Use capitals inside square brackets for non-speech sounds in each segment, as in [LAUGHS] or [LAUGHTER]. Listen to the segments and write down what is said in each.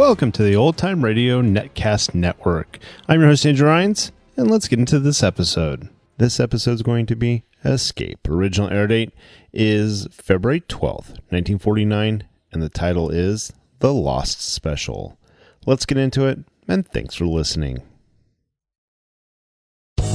Welcome to the Old Time Radio Netcast Network. I'm your host, Andrew Rhynes, and let's get into this episode. This episode is going to be Escape. Original air date is February 12th, 1949, and the title is The Lost Special. Let's get into it, and thanks for listening.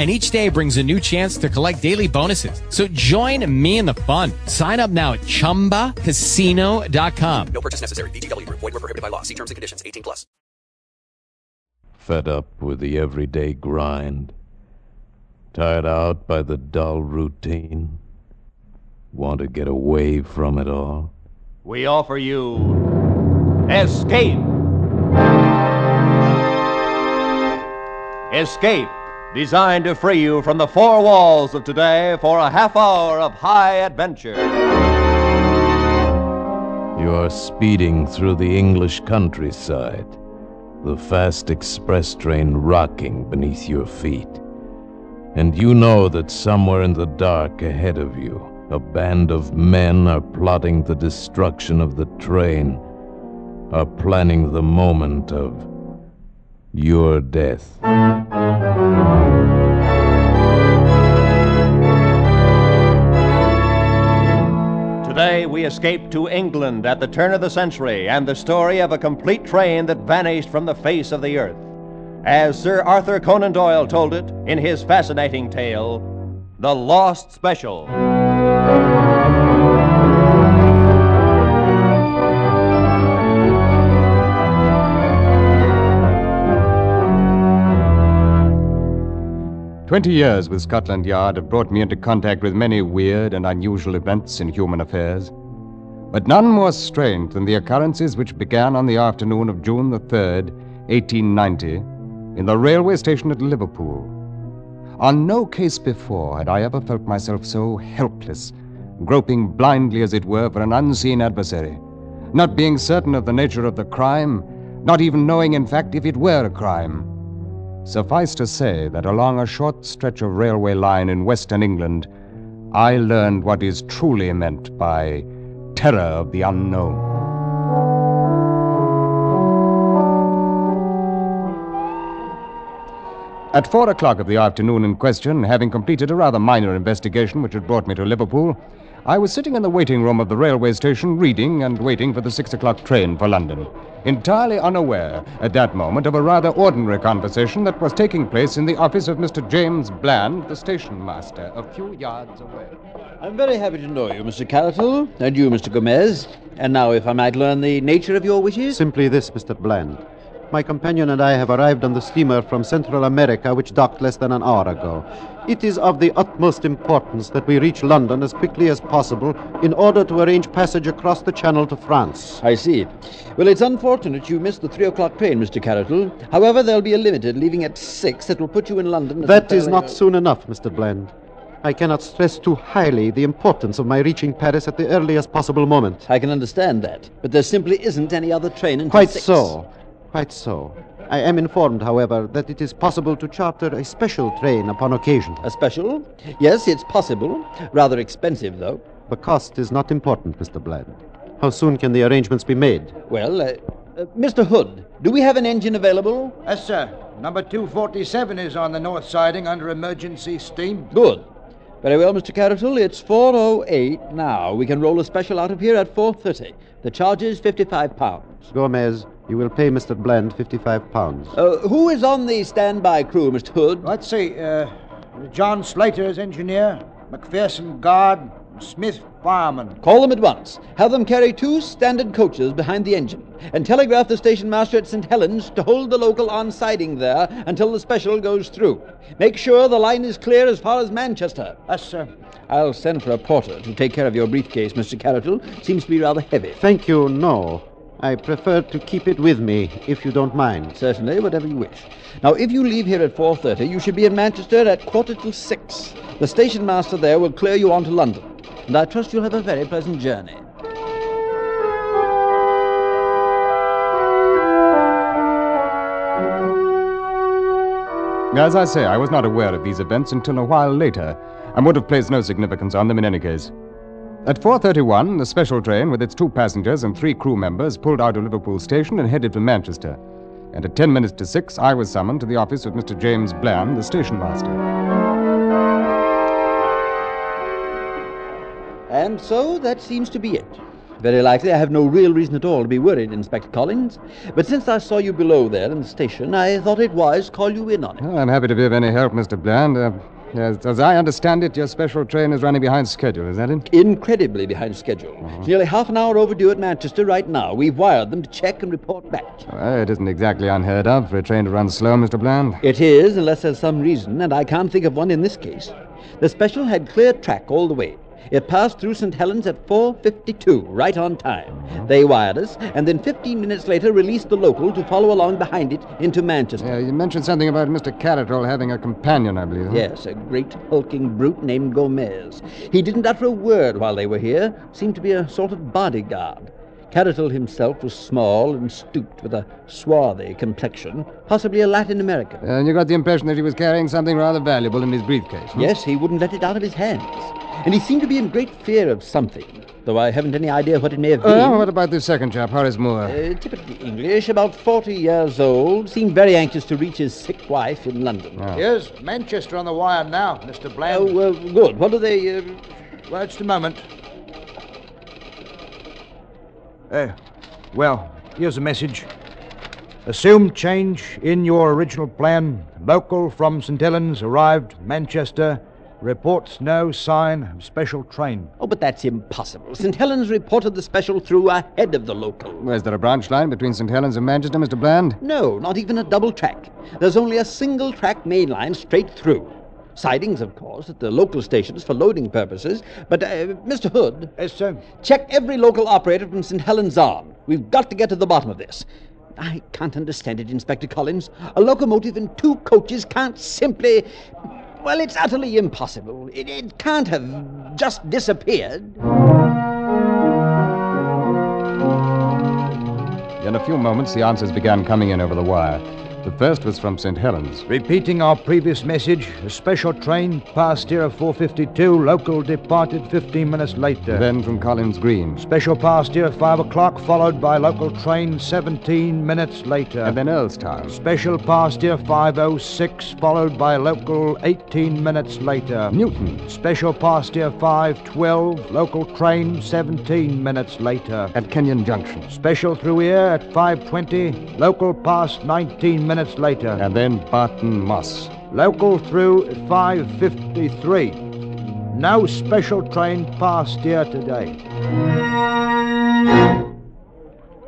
and each day brings a new chance to collect daily bonuses. So join me in the fun. Sign up now at ChumbaCasino.com. No purchase necessary. VGW. Void were prohibited by law. See terms and conditions. 18 plus. Fed up with the everyday grind? Tired out by the dull routine? Want to get away from it all? We offer you Escape. Escape designed to free you from the four walls of today for a half hour of high adventure. You are speeding through the English countryside, the fast express train rocking beneath your feet. And you know that somewhere in the dark ahead of you, a band of men are plotting the destruction of the train, are planning the moment of your death. Today, we escape to England at the turn of the century and the story of a complete train that vanished from the face of the earth. As Sir Arthur Conan Doyle told it in his fascinating tale, The Lost Special. Twenty years with Scotland Yard have brought me into contact with many weird and unusual events in human affairs, but none more strange than the occurrences which began on the afternoon of June the 3rd, 1890, in the railway station at Liverpool. On no case before had I ever felt myself so helpless, groping blindly, as it were, for an unseen adversary, not being certain of the nature of the crime, not even knowing, in fact, if it were a crime. Suffice to say that along a short stretch of railway line in western England, I learned what is truly meant by terror of the unknown. At four o'clock of the afternoon in question, having completed a rather minor investigation which had brought me to Liverpool, I was sitting in the waiting room of the railway station reading and waiting for the six o'clock train for London, entirely unaware at that moment of a rather ordinary conversation that was taking place in the office of Mr. James Bland, the station master, a few yards away. I'm very happy to know you, Mr. Carroll, and you, Mr. Gomez. And now, if I might learn the nature of your wishes? Simply this, Mr. Bland. My companion and I have arrived on the steamer from Central America, which docked less than an hour ago. It is of the utmost importance that we reach London as quickly as possible in order to arrange passage across the Channel to France. I see. Well, it's unfortunate you missed the three o'clock train, Mr. Carroll. However, there'll be a limited leaving at six that will put you in London. That is not soon enough, Mr. Bland. I cannot stress too highly the importance of my reaching Paris at the earliest possible moment. I can understand that, but there simply isn't any other train until Quite six. so. Quite so. I am informed, however, that it is possible to charter a special train upon occasion. A special? Yes, it's possible. Rather expensive, though. The cost is not important, Mr. Bland. How soon can the arrangements be made? Well, uh, uh, Mr. Hood, do we have an engine available? Yes, sir. Number 247 is on the north siding under emergency steam. Good. Very well, Mr. Carroll. It's 4.08 now. We can roll a special out of here at 4.30. The charge is 55 pounds. Gomez, you will pay Mr. Bland 55 pounds. Uh, who is on the standby crew, Mr. Hood? Let's see. Uh, John Slater is engineer, McPherson guard, Smith fireman. Call them at once. Have them carry two standard coaches behind the engine, and telegraph the station master at St. Helens to hold the local on siding there until the special goes through. Make sure the line is clear as far as Manchester. Yes, sir. I'll send for a porter to take care of your briefcase, Mr. Carroll. Seems to be rather heavy. Thank you, no. I prefer to keep it with me, if you don't mind. Certainly, whatever you wish. Now, if you leave here at 4.30, you should be in Manchester at quarter to six. The station master there will clear you on to London, and I trust you'll have a very pleasant journey. As I say, I was not aware of these events until a while later, and would have placed no significance on them in any case. At 4.31, the special train with its two passengers and three crew members pulled out of Liverpool Station and headed for Manchester. And at 10 minutes to 6, I was summoned to the office of Mr. James Bland, the station master. And so that seems to be it. Very likely I have no real reason at all to be worried, Inspector Collins. But since I saw you below there in the station, I thought it wise to call you in on it. Well, I'm happy to be of any help, Mr. Bland. Uh, as, as I understand it, your special train is running behind schedule, is that it? Incredibly behind schedule. It's nearly half an hour overdue at Manchester right now. We've wired them to check and report back. Well, it isn't exactly unheard of for a train to run slow, Mr. Bland. It is, unless there's some reason, and I can't think of one in this case. The special had clear track all the way. It passed through St. Helens at 4.52, right on time. They wired us, and then 15 minutes later released the local to follow along behind it into Manchester. Yeah, you mentioned something about Mr. Caratal having a companion, I believe. huh? Yes, a great hulking brute named Gomez. He didn't utter a word while they were here, seemed to be a sort of bodyguard. Carroll himself was small and stooped with a swarthy complexion, possibly a Latin American. And you got the impression that he was carrying something rather valuable in his briefcase. hmm? Yes, he wouldn't let it out of his hands. And he seemed to be in great fear of something, though I haven't any idea what it may have been. Uh, what about this second chap, Horace Moore? Uh, typically English, about 40 years old, seemed very anxious to reach his sick wife in London. Here's Manchester on the wire now, Mr. Bland. Oh, uh, good. What do they. Uh... Well, just a moment. Uh, well, here's a message. Assumed change in your original plan. Local from St. Helens arrived Manchester. Reports no sign of special train. Oh, but that's impossible. St. Helens reported the special through ahead of the local. Is there a branch line between St. Helens and Manchester, Mr. Bland? No, not even a double track. There's only a single track main line straight through. Sidings, of course, at the local stations for loading purposes. But, uh, Mr. Hood. Yes, sir. Check every local operator from St. Helens on. We've got to get to the bottom of this. I can't understand it, Inspector Collins. A locomotive and two coaches can't simply. Well, it's utterly impossible. It, it can't have just disappeared. In a few moments, the answers began coming in over the wire. The first was from St. Helens. Repeating our previous message, a special train passed here at 452, local departed 15 minutes later. Then from Collins Green. Special passed here at 5 o'clock, followed by local train 17 minutes later. And then Earlestown. Special passed here 506, followed by local 18 minutes later. Newton. Special passed here 512, local train 17 minutes later. At Kenyon Junction. Special through here at 520, local passed 19 minutes later. And then Barton Moss. Local through at 553. No special train passed here today.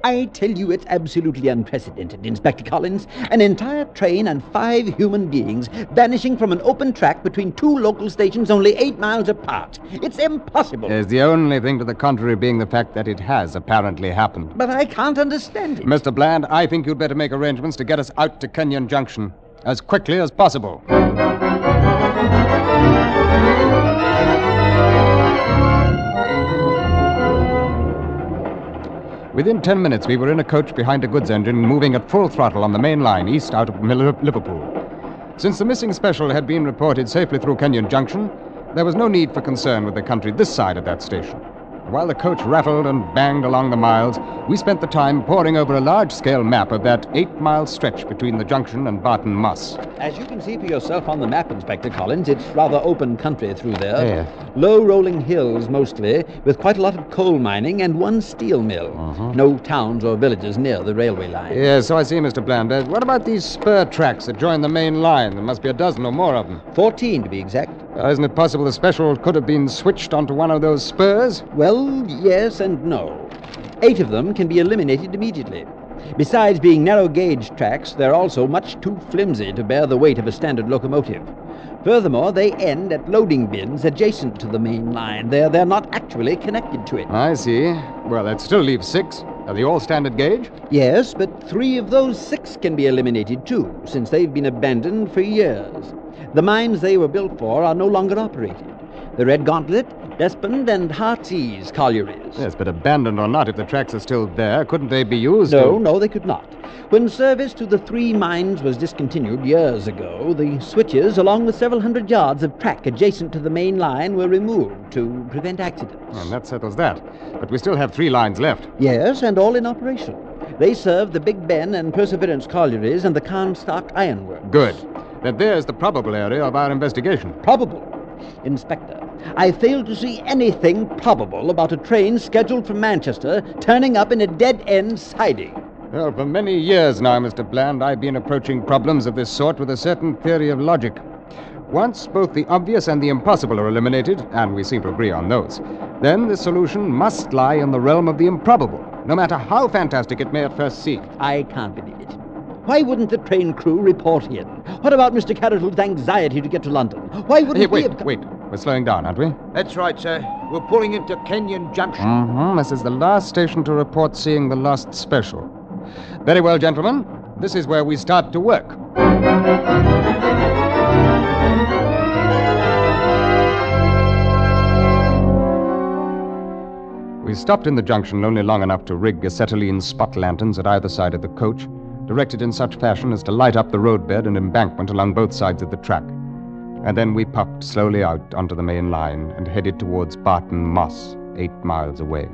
I tell you, it's absolutely unprecedented, Inspector Collins. An entire train and five human beings vanishing from an open track between two local stations only eight miles apart. It's impossible. There's the only thing to the contrary being the fact that it has apparently happened. But I can't understand it. Mr. Bland, I think you'd better make arrangements to get us out to Kenyon Junction as quickly as possible. Within ten minutes, we were in a coach behind a goods engine moving at full throttle on the main line east out of Liverpool. Since the missing special had been reported safely through Kenyon Junction, there was no need for concern with the country this side of that station. While the coach rattled and banged along the miles, we spent the time poring over a large scale map of that eight mile stretch between the junction and Barton Moss. As you can see for yourself on the map, Inspector Collins, it's rather open country through there. Yeah. Low rolling hills mostly, with quite a lot of coal mining and one steel mill. Uh-huh. No towns or villages near the railway line. Yes, so I see, Mr. Bland. Uh, what about these spur tracks that join the main line? There must be a dozen or more of them. Fourteen, to be exact. Uh, isn't it possible the special could have been switched onto one of those spurs? Well, yes and no. Eight of them can be eliminated immediately. Besides being narrow gauge tracks, they're also much too flimsy to bear the weight of a standard locomotive. Furthermore, they end at loading bins adjacent to the main line. They're, they're not actually connected to it. I see. Well, that still leaves six. Are they all standard gauge? Yes, but three of those six can be eliminated too, since they've been abandoned for years. The mines they were built for are no longer operated. The Red Gauntlet, Despond, and Heartsease collieries. Yes, but abandoned or not, if the tracks are still there, couldn't they be used? No, to... no, they could not. When service to the three mines was discontinued years ago, the switches along the several hundred yards of track adjacent to the main line were removed to prevent accidents. And that settles that. But we still have three lines left. Yes, and all in operation. They serve the Big Ben and Perseverance collieries and the Carnstock ironworks. Good. Then there's the probable area of our investigation. Probable. Inspector, I fail to see anything probable about a train scheduled for Manchester turning up in a dead end siding. Well, for many years now, Mr. Bland, I've been approaching problems of this sort with a certain theory of logic. Once both the obvious and the impossible are eliminated, and we seem to agree on those, then the solution must lie in the realm of the improbable, no matter how fantastic it may at first seem. I can't believe it. Why wouldn't the train crew report in? What about Mr. Carroll's anxiety to get to London? Why wouldn't Hey, he wait, have... wait. We're slowing down, aren't we? That's right, sir. We're pulling into Kenyon Junction. Mm-hmm. This is the last station to report seeing the last special. Very well, gentlemen. This is where we start to work. We stopped in the junction only long enough to rig acetylene spot lanterns at either side of the coach, directed in such fashion as to light up the roadbed and embankment along both sides of the track. And then we puffed slowly out onto the main line and headed towards Barton Moss, eight miles away.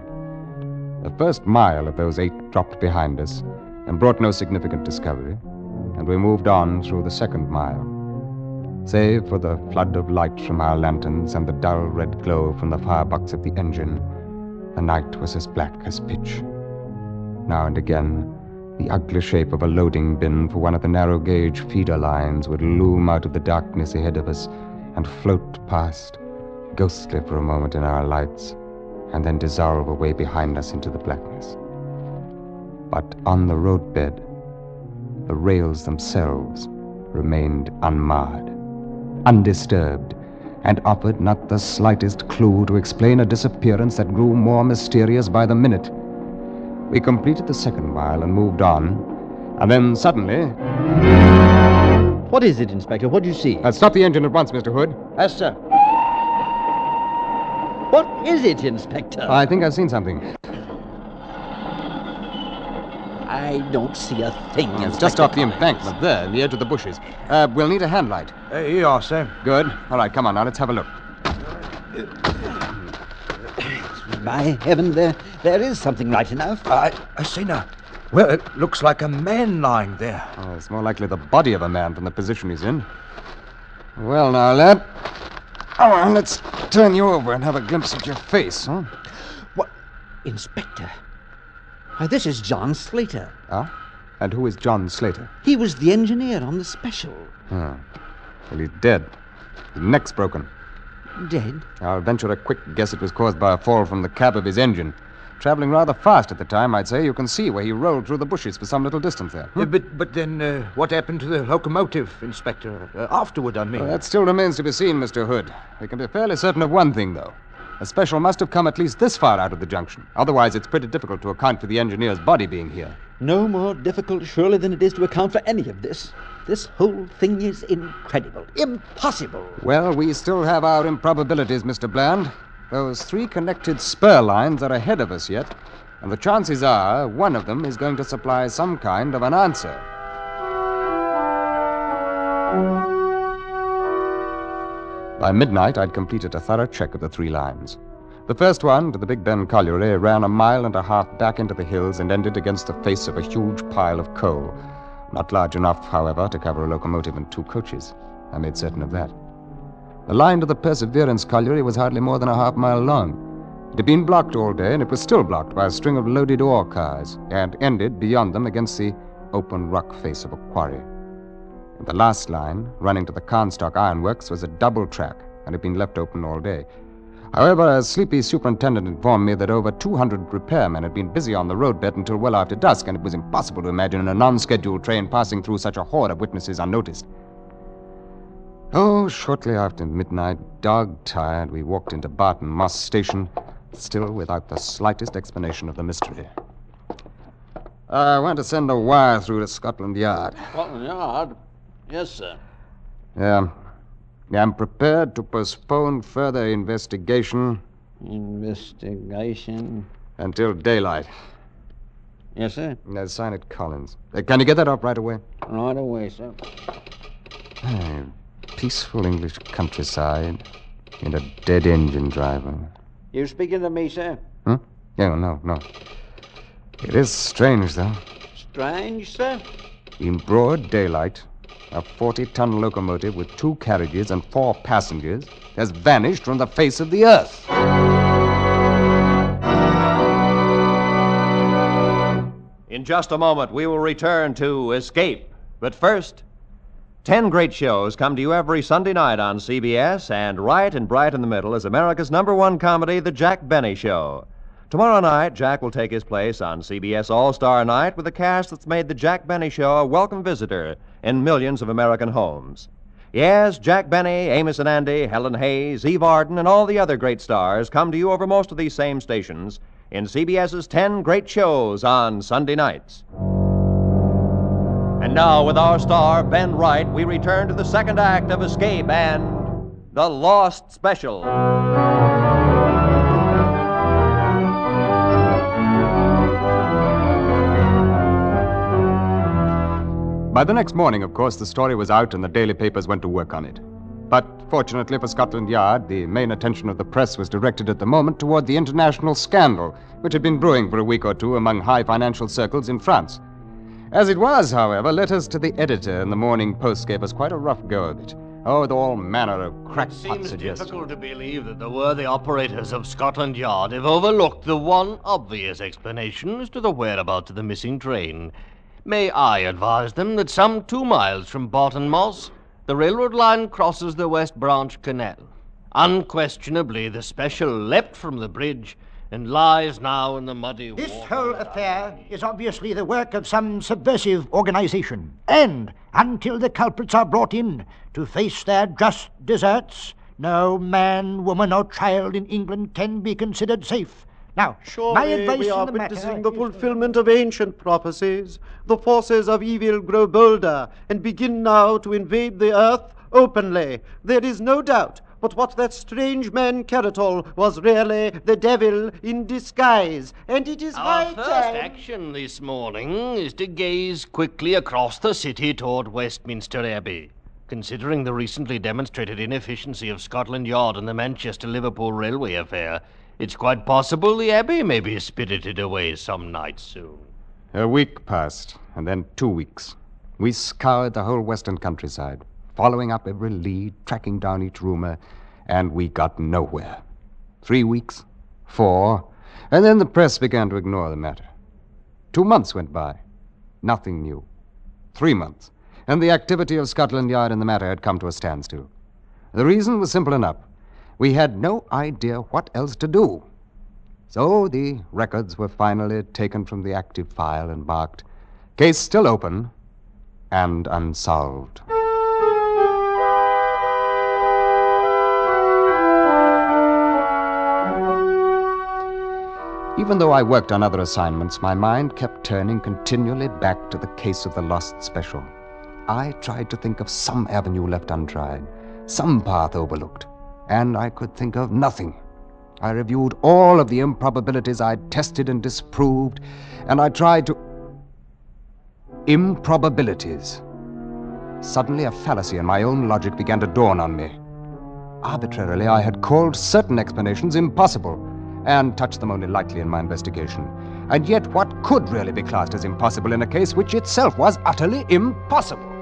The first mile of those eight dropped behind us and brought no significant discovery, and we moved on through the second mile. Save for the flood of light from our lanterns and the dull red glow from the firebox of the engine, the night was as black as pitch. Now and again, the ugly shape of a loading bin for one of the narrow gauge feeder lines would loom out of the darkness ahead of us and float past, ghostly for a moment in our lights, and then dissolve away behind us into the blackness. But on the roadbed, the rails themselves remained unmarred, undisturbed, and offered not the slightest clue to explain a disappearance that grew more mysterious by the minute. We completed the second mile and moved on, and then suddenly. What is it, Inspector? What do you see? Uh, stop the engine at once, Mr. Hood. Yes, sir. What is it, Inspector? I think I've seen something. I don't see a thing. It's Inspector just off the embankment there, in the edge of the bushes. Uh, we'll need a hand light. Uh, here you are, sir. Good. All right, come on now, let's have a look. By heaven, there, there is something right enough. I, I see now. Well, it looks like a man lying there. Oh, it's more likely the body of a man from the position he's in. Well, now, lad. All right, let's turn you over and have a glimpse at your face, huh? What? Inspector. Why, this is John Slater. Ah? And who is John Slater? He was the engineer on the special. Hmm. Well, he's dead. His neck's broken. Dead? I'll venture a quick guess it was caused by a fall from the cab of his engine. Traveling rather fast at the time, I'd say. You can see where he rolled through the bushes for some little distance there. Uh, but, but then, uh, what happened to the locomotive, Inspector? Uh, afterward, I mean. Well, that still remains to be seen, Mr. Hood. We can be fairly certain of one thing, though. A special must have come at least this far out of the junction. Otherwise, it's pretty difficult to account for the engineer's body being here. No more difficult, surely, than it is to account for any of this. This whole thing is incredible. Impossible. Well, we still have our improbabilities, Mr. Bland. Those three connected spur lines are ahead of us yet, and the chances are one of them is going to supply some kind of an answer. By midnight, I'd completed a thorough check of the three lines. The first one, to the Big Ben colliery, ran a mile and a half back into the hills and ended against the face of a huge pile of coal. Not large enough, however, to cover a locomotive and two coaches. I made certain of that. The line to the Perseverance colliery was hardly more than a half mile long. It had been blocked all day, and it was still blocked by a string of loaded ore cars, and ended beyond them against the open rock face of a quarry. The last line, running to the Carnstock Ironworks, was a double track and had been left open all day. However, a sleepy superintendent informed me that over 200 repairmen had been busy on the roadbed until well after dusk, and it was impossible to imagine a non scheduled train passing through such a horde of witnesses unnoticed. Oh, shortly after midnight, dog tired, we walked into Barton Moss Station, still without the slightest explanation of the mystery. I want to send a wire through to Scotland Yard. Scotland Yard? Yes, sir. Yeah. I'm prepared to postpone further investigation Investigation. until daylight. Yes, sir. Now, sign it, Collins. Uh, can you get that up right away? Right away, sir. Ah, peaceful English countryside and a dead engine driver. You speaking to me, sir? Hmm? Yeah, no, no. It is strange, though. Strange, sir? In broad daylight, a 40 ton locomotive with two carriages and four passengers has vanished from the face of the earth. In just a moment, we will return to Escape. But first, 10 great shows come to you every Sunday night on CBS, and right and bright in the middle is America's number one comedy, The Jack Benny Show. Tomorrow night, Jack will take his place on CBS All Star Night with a cast that's made The Jack Benny Show a welcome visitor in millions of American homes. Yes, Jack Benny, Amos and Andy, Helen Hayes, Eve Arden, and all the other great stars come to you over most of these same stations in CBS's 10 great shows on Sunday nights. And now, with our star, Ben Wright, we return to the second act of Escape and The Lost Special. By the next morning, of course, the story was out and the daily papers went to work on it. But fortunately for Scotland Yard, the main attention of the press was directed at the moment toward the international scandal, which had been brewing for a week or two among high financial circles in France. As it was, however, letters to the editor in the Morning Post gave us quite a rough go of it. Oh, with all manner of crackpot Seems suggestions. difficult to believe that the worthy operators of Scotland Yard have overlooked the one obvious explanation as to the whereabouts of the missing train. May I advise them that some two miles from Barton Moss, the railroad line crosses the West Branch Canal. Unquestionably, the special leapt from the bridge and lies now in the muddy This water. whole affair is obviously the work of some subversive organization. And until the culprits are brought in to face their just deserts, no man, woman, or child in England can be considered safe. Now, my Surely advice we in are the witnessing the fulfillment of ancient prophecies. The forces of evil grow bolder and begin now to invade the earth openly. There is no doubt but what that strange man Caratal was really the devil in disguise, and it is Our high first time. action this morning is to gaze quickly across the city toward Westminster Abbey. Considering the recently demonstrated inefficiency of Scotland Yard and the Manchester Liverpool railway affair, it's quite possible the Abbey may be spirited away some night soon. A week passed, and then two weeks. We scoured the whole western countryside, following up every lead, tracking down each rumor, and we got nowhere. Three weeks, four, and then the press began to ignore the matter. Two months went by. Nothing new. Three months, and the activity of Scotland Yard in the matter had come to a standstill. The reason was simple enough. We had no idea what else to do. So the records were finally taken from the active file and marked case still open and unsolved. Even though I worked on other assignments, my mind kept turning continually back to the case of the lost special. I tried to think of some avenue left untried, some path overlooked, and I could think of nothing. I reviewed all of the improbabilities I'd tested and disproved, and I tried to. Improbabilities. Suddenly, a fallacy in my own logic began to dawn on me. Arbitrarily, I had called certain explanations impossible and touched them only lightly in my investigation. And yet, what could really be classed as impossible in a case which itself was utterly impossible?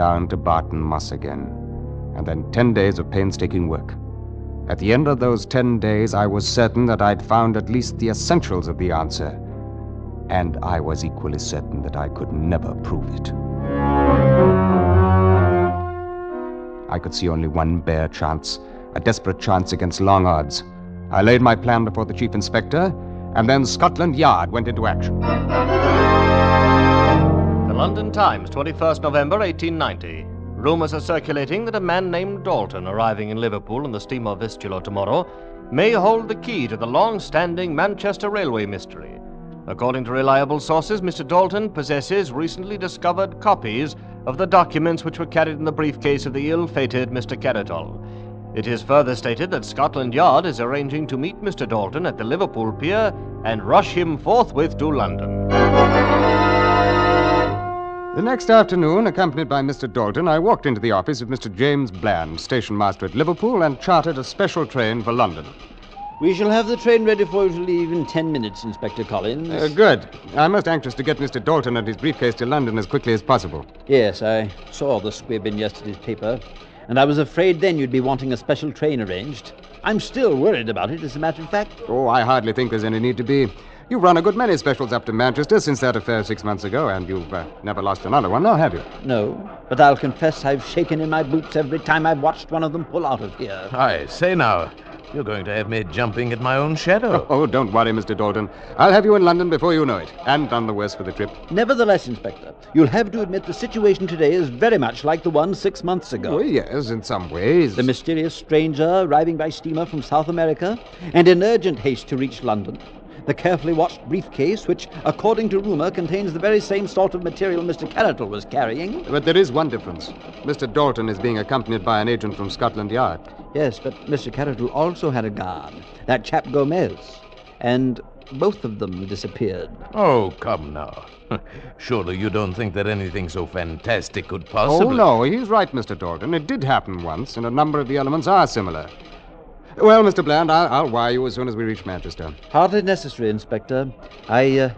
Down to Barton Moss again, and then ten days of painstaking work. At the end of those ten days, I was certain that I'd found at least the essentials of the answer, and I was equally certain that I could never prove it. I could see only one bare chance, a desperate chance against long odds. I laid my plan before the chief inspector, and then Scotland Yard went into action. London Times, 21st November 1890. Rumours are circulating that a man named Dalton, arriving in Liverpool on the steamer Vistula tomorrow, may hold the key to the long standing Manchester Railway mystery. According to reliable sources, Mr. Dalton possesses recently discovered copies of the documents which were carried in the briefcase of the ill fated Mr. Caratal. It is further stated that Scotland Yard is arranging to meet Mr. Dalton at the Liverpool pier and rush him forthwith to London. The next afternoon, accompanied by Mr. Dalton, I walked into the office of Mr. James Bland, station master at Liverpool, and chartered a special train for London. We shall have the train ready for you to leave in ten minutes, Inspector Collins. Uh, good. I'm most anxious to get Mr. Dalton and his briefcase to London as quickly as possible. Yes, I saw the squib in yesterday's paper, and I was afraid then you'd be wanting a special train arranged. I'm still worried about it, as a matter of fact. Oh, I hardly think there's any need to be. You've run a good many specials up to Manchester since that affair six months ago, and you've uh, never lost another one, now have you? No, but I'll confess I've shaken in my boots every time I've watched one of them pull out of here. I say now, you're going to have me jumping at my own shadow. Oh, don't worry, Mr. Dalton. I'll have you in London before you know it, and none the worse for the trip. Nevertheless, Inspector, you'll have to admit the situation today is very much like the one six months ago. Oh, yes, in some ways. The mysterious stranger arriving by steamer from South America, and in urgent haste to reach London. The carefully watched briefcase, which, according to rumor, contains the very same sort of material Mr. Caratal was carrying. But there is one difference. Mr. Dalton is being accompanied by an agent from Scotland Yard. Yes, but Mr. Caratal also had a guard, that chap Gomez. And both of them disappeared. Oh, come now. [LAUGHS] Surely you don't think that anything so fantastic could possibly. Oh, no, he's right, Mr. Dalton. It did happen once, and a number of the elements are similar. Well, Mr. Bland, I'll, I'll wire you as soon as we reach Manchester. Hardly necessary, Inspector. I, uh,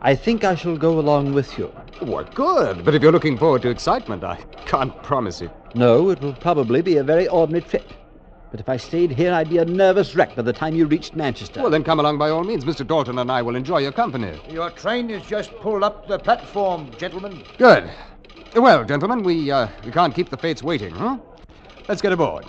I think I shall go along with you. What good? But if you're looking forward to excitement, I can't promise it. No, it will probably be a very ordinary trip. But if I stayed here, I'd be a nervous wreck by the time you reached Manchester. Well, then come along by all means. Mr. Dalton and I will enjoy your company. Your train has just pulled up the platform, gentlemen. Good. Well, gentlemen, we, uh, we can't keep the fates waiting, huh? Let's get aboard.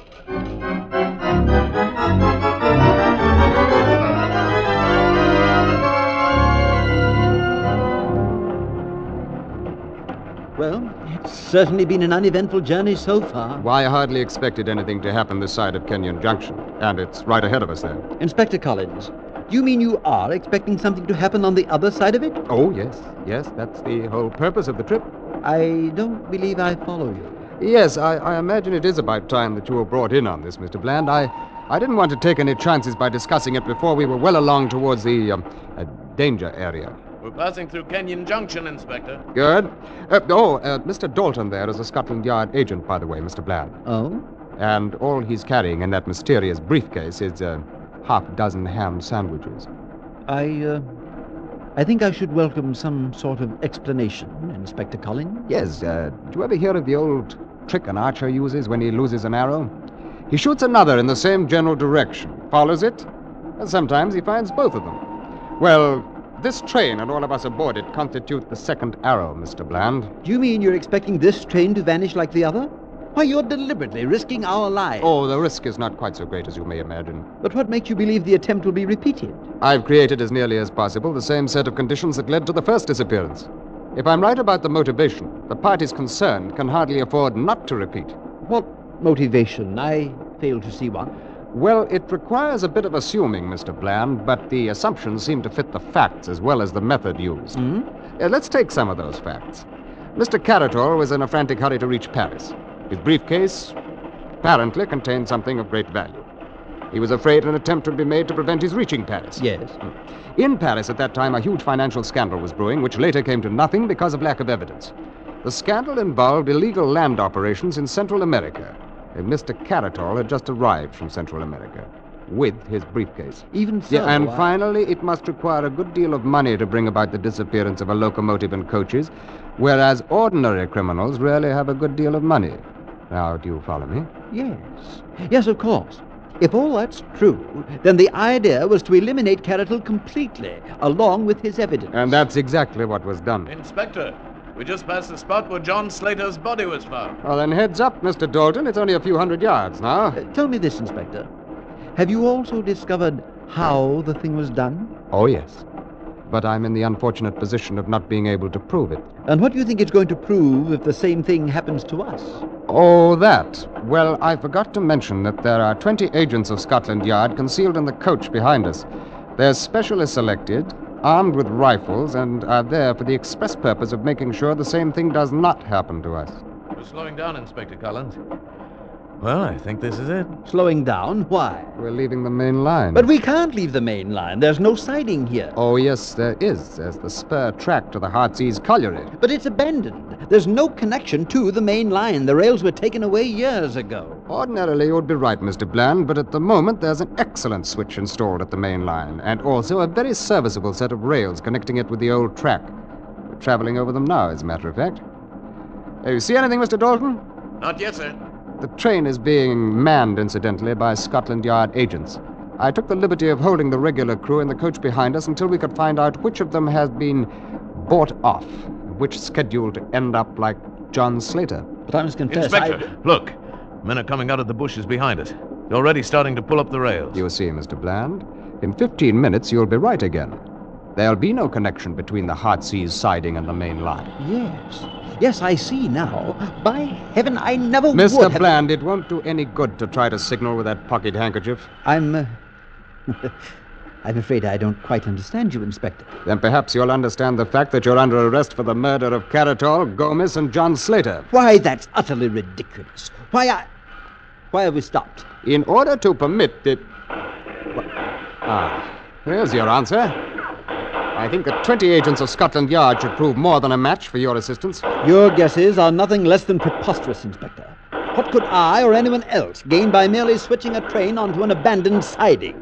Well, it's certainly been an uneventful journey so far. Why, I hardly expected anything to happen this side of Kenyon Junction. And it's right ahead of us there. Inspector Collins, Do you mean you are expecting something to happen on the other side of it? Oh, yes, yes, that's the whole purpose of the trip. I don't believe I follow you. Yes, I, I imagine it is about time that you were brought in on this, Mr. Bland. I, I didn't want to take any chances by discussing it before we were well along towards the um, uh, danger area. We're passing through Kenyon Junction, Inspector. Good. Uh, oh, uh, Mr. Dalton there is a Scotland Yard agent, by the way, Mr. Bland. Oh? And all he's carrying in that mysterious briefcase is a half dozen ham sandwiches. I, uh, I think I should welcome some sort of explanation, Inspector Collins. Yes, uh, do you ever hear of the old trick an archer uses when he loses an arrow? He shoots another in the same general direction, follows it, and sometimes he finds both of them. Well, this train and all of us aboard it constitute the second arrow, Mr. Bland. Do you mean you're expecting this train to vanish like the other? Why, you're deliberately risking our lives. Oh, the risk is not quite so great as you may imagine. But what makes you believe the attempt will be repeated? I've created as nearly as possible the same set of conditions that led to the first disappearance. If I'm right about the motivation, the parties concerned can hardly afford not to repeat. What motivation? I fail to see one. Well, it requires a bit of assuming, Mr. Bland, but the assumptions seem to fit the facts as well as the method used. Mm-hmm. Uh, let's take some of those facts. Mr. Caratal was in a frantic hurry to reach Paris. His briefcase apparently contained something of great value. He was afraid an attempt would be made to prevent his reaching Paris. Yes. Hmm. In Paris at that time, a huge financial scandal was brewing, which later came to nothing because of lack of evidence. The scandal involved illegal land operations in Central America. And Mr. Caratal had just arrived from Central America with his briefcase. Even so. Yeah, and I- finally, it must require a good deal of money to bring about the disappearance of a locomotive and coaches, whereas ordinary criminals rarely have a good deal of money. Now, do you follow me? Yes. Yes, of course. If all that's true, then the idea was to eliminate Caratal completely, along with his evidence. And that's exactly what was done. Inspector, we just passed the spot where John Slater's body was found. Well, then heads up, Mr. Dalton. It's only a few hundred yards now. Uh, tell me this, Inspector. Have you also discovered how the thing was done? Oh, yes. But I'm in the unfortunate position of not being able to prove it. And what do you think it's going to prove if the same thing happens to us? Oh, that. Well, I forgot to mention that there are 20 agents of Scotland Yard concealed in the coach behind us. They're specially selected, armed with rifles, and are there for the express purpose of making sure the same thing does not happen to us. We're slowing down, Inspector Collins. Well, I think this is it. Slowing down? Why? We're leaving the main line. But we can't leave the main line. There's no siding here. Oh, yes, there is. There's the spur track to the Heartsease colliery. But it's abandoned. There's no connection to the main line. The rails were taken away years ago. Ordinarily, you would be right, Mr. Bland, but at the moment there's an excellent switch installed at the main line, and also a very serviceable set of rails connecting it with the old track. We're traveling over them now, as a matter of fact. Uh, you see anything, Mr. Dalton? Not yet, sir. The train is being manned, incidentally, by Scotland Yard agents. I took the liberty of holding the regular crew in the coach behind us until we could find out which of them has been bought off, which scheduled to end up like John Slater. But I must confess, Inspector, look. Men are coming out of the bushes behind us. They're already starting to pull up the rails. You see, Mr. Bland, in 15 minutes you'll be right again. There'll be no connection between the Heartsease siding and the main line. Yes. Yes, I see now. By heaven, I never would Mr. have... Bland, it won't do any good to try to signal with that pocket handkerchief. I'm. Uh... [LAUGHS] I'm afraid I don't quite understand you, Inspector. Then perhaps you'll understand the fact that you're under arrest for the murder of Caratal, Gomez, and John Slater. Why, that's utterly ridiculous. Why, I. Why have we stopped? In order to permit the. Ah, there's your answer. I think that 20 agents of Scotland Yard should prove more than a match for your assistance. Your guesses are nothing less than preposterous, Inspector. What could I or anyone else gain by merely switching a train onto an abandoned siding?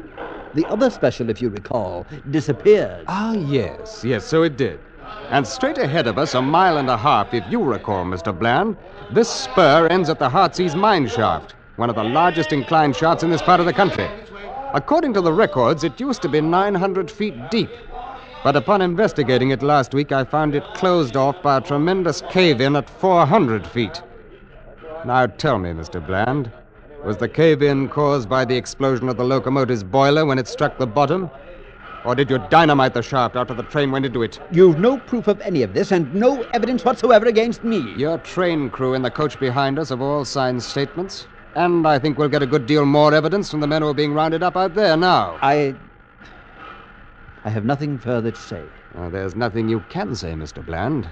The other special, if you recall, disappeared. Ah, yes, yes, so it did. And straight ahead of us, a mile and a half, if you recall, Mr. Bland, this spur ends at the Heartsease mine shaft, one of the largest inclined shafts in this part of the country. According to the records, it used to be 900 feet deep. But upon investigating it last week, I found it closed off by a tremendous cave in at 400 feet. Now tell me, Mr. Bland, was the cave in caused by the explosion of the locomotive's boiler when it struck the bottom? Or did you dynamite the shaft after the train went into it? You've no proof of any of this and no evidence whatsoever against me. Your train crew in the coach behind us have all signed statements. And I think we'll get a good deal more evidence from the men who are being rounded up out there now. I. I have nothing further to say. Uh, there's nothing you can say, Mr. Bland.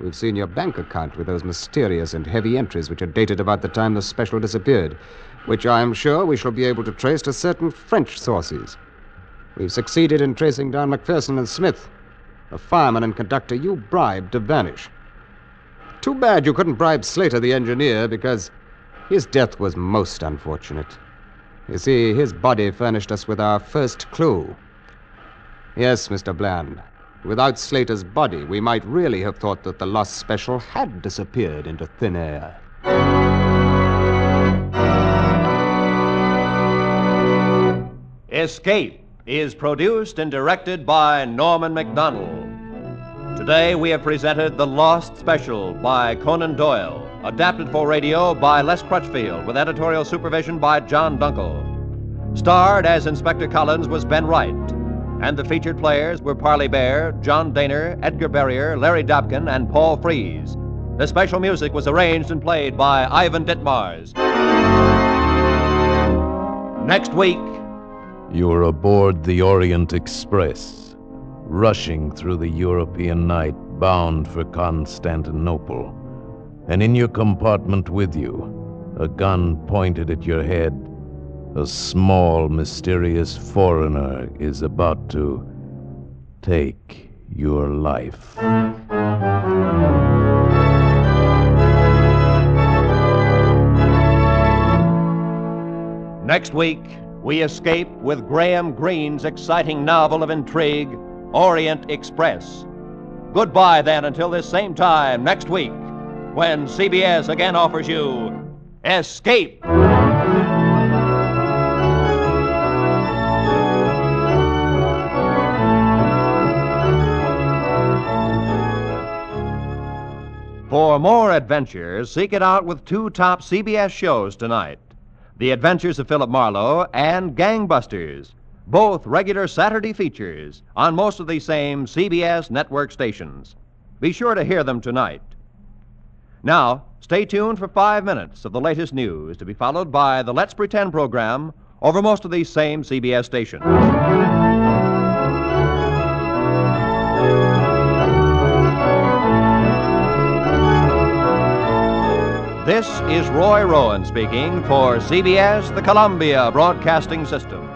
We've seen your bank account with those mysterious and heavy entries which are dated about the time the special disappeared, which I'm sure we shall be able to trace to certain French sources. We've succeeded in tracing down McPherson and Smith, the fireman and conductor you bribed to vanish. Too bad you couldn't bribe Slater, the engineer, because his death was most unfortunate. You see, his body furnished us with our first clue. Yes, Mr. Bland. Without Slater's body, we might really have thought that the lost special had disappeared into thin air. Escape is produced and directed by Norman MacDonnell. Today we have presented The Lost Special by Conan Doyle, adapted for radio by Les Crutchfield, with editorial supervision by John Dunkel. Starred as Inspector Collins was Ben Wright, and the featured players were Parley Baer, John Dehner, Edgar Barrier, Larry Dobkin, and Paul Frees. The special music was arranged and played by Ivan Ditmars. Next week, You're aboard the Orient Express, rushing through the European night bound for Constantinople. And in your compartment with you, a gun pointed at your head, a small, mysterious foreigner is about to take your life. Next week, we escape with Graham Greene's exciting novel of intrigue, Orient Express. Goodbye, then, until this same time next week, when CBS again offers you Escape. For more adventures, seek it out with two top CBS shows tonight The Adventures of Philip Marlowe and Gangbusters, both regular Saturday features on most of the same CBS network stations. Be sure to hear them tonight. Now, stay tuned for five minutes of the latest news to be followed by the Let's Pretend program over most of these same CBS stations. This is Roy Rowan speaking for CBS, the Columbia Broadcasting System.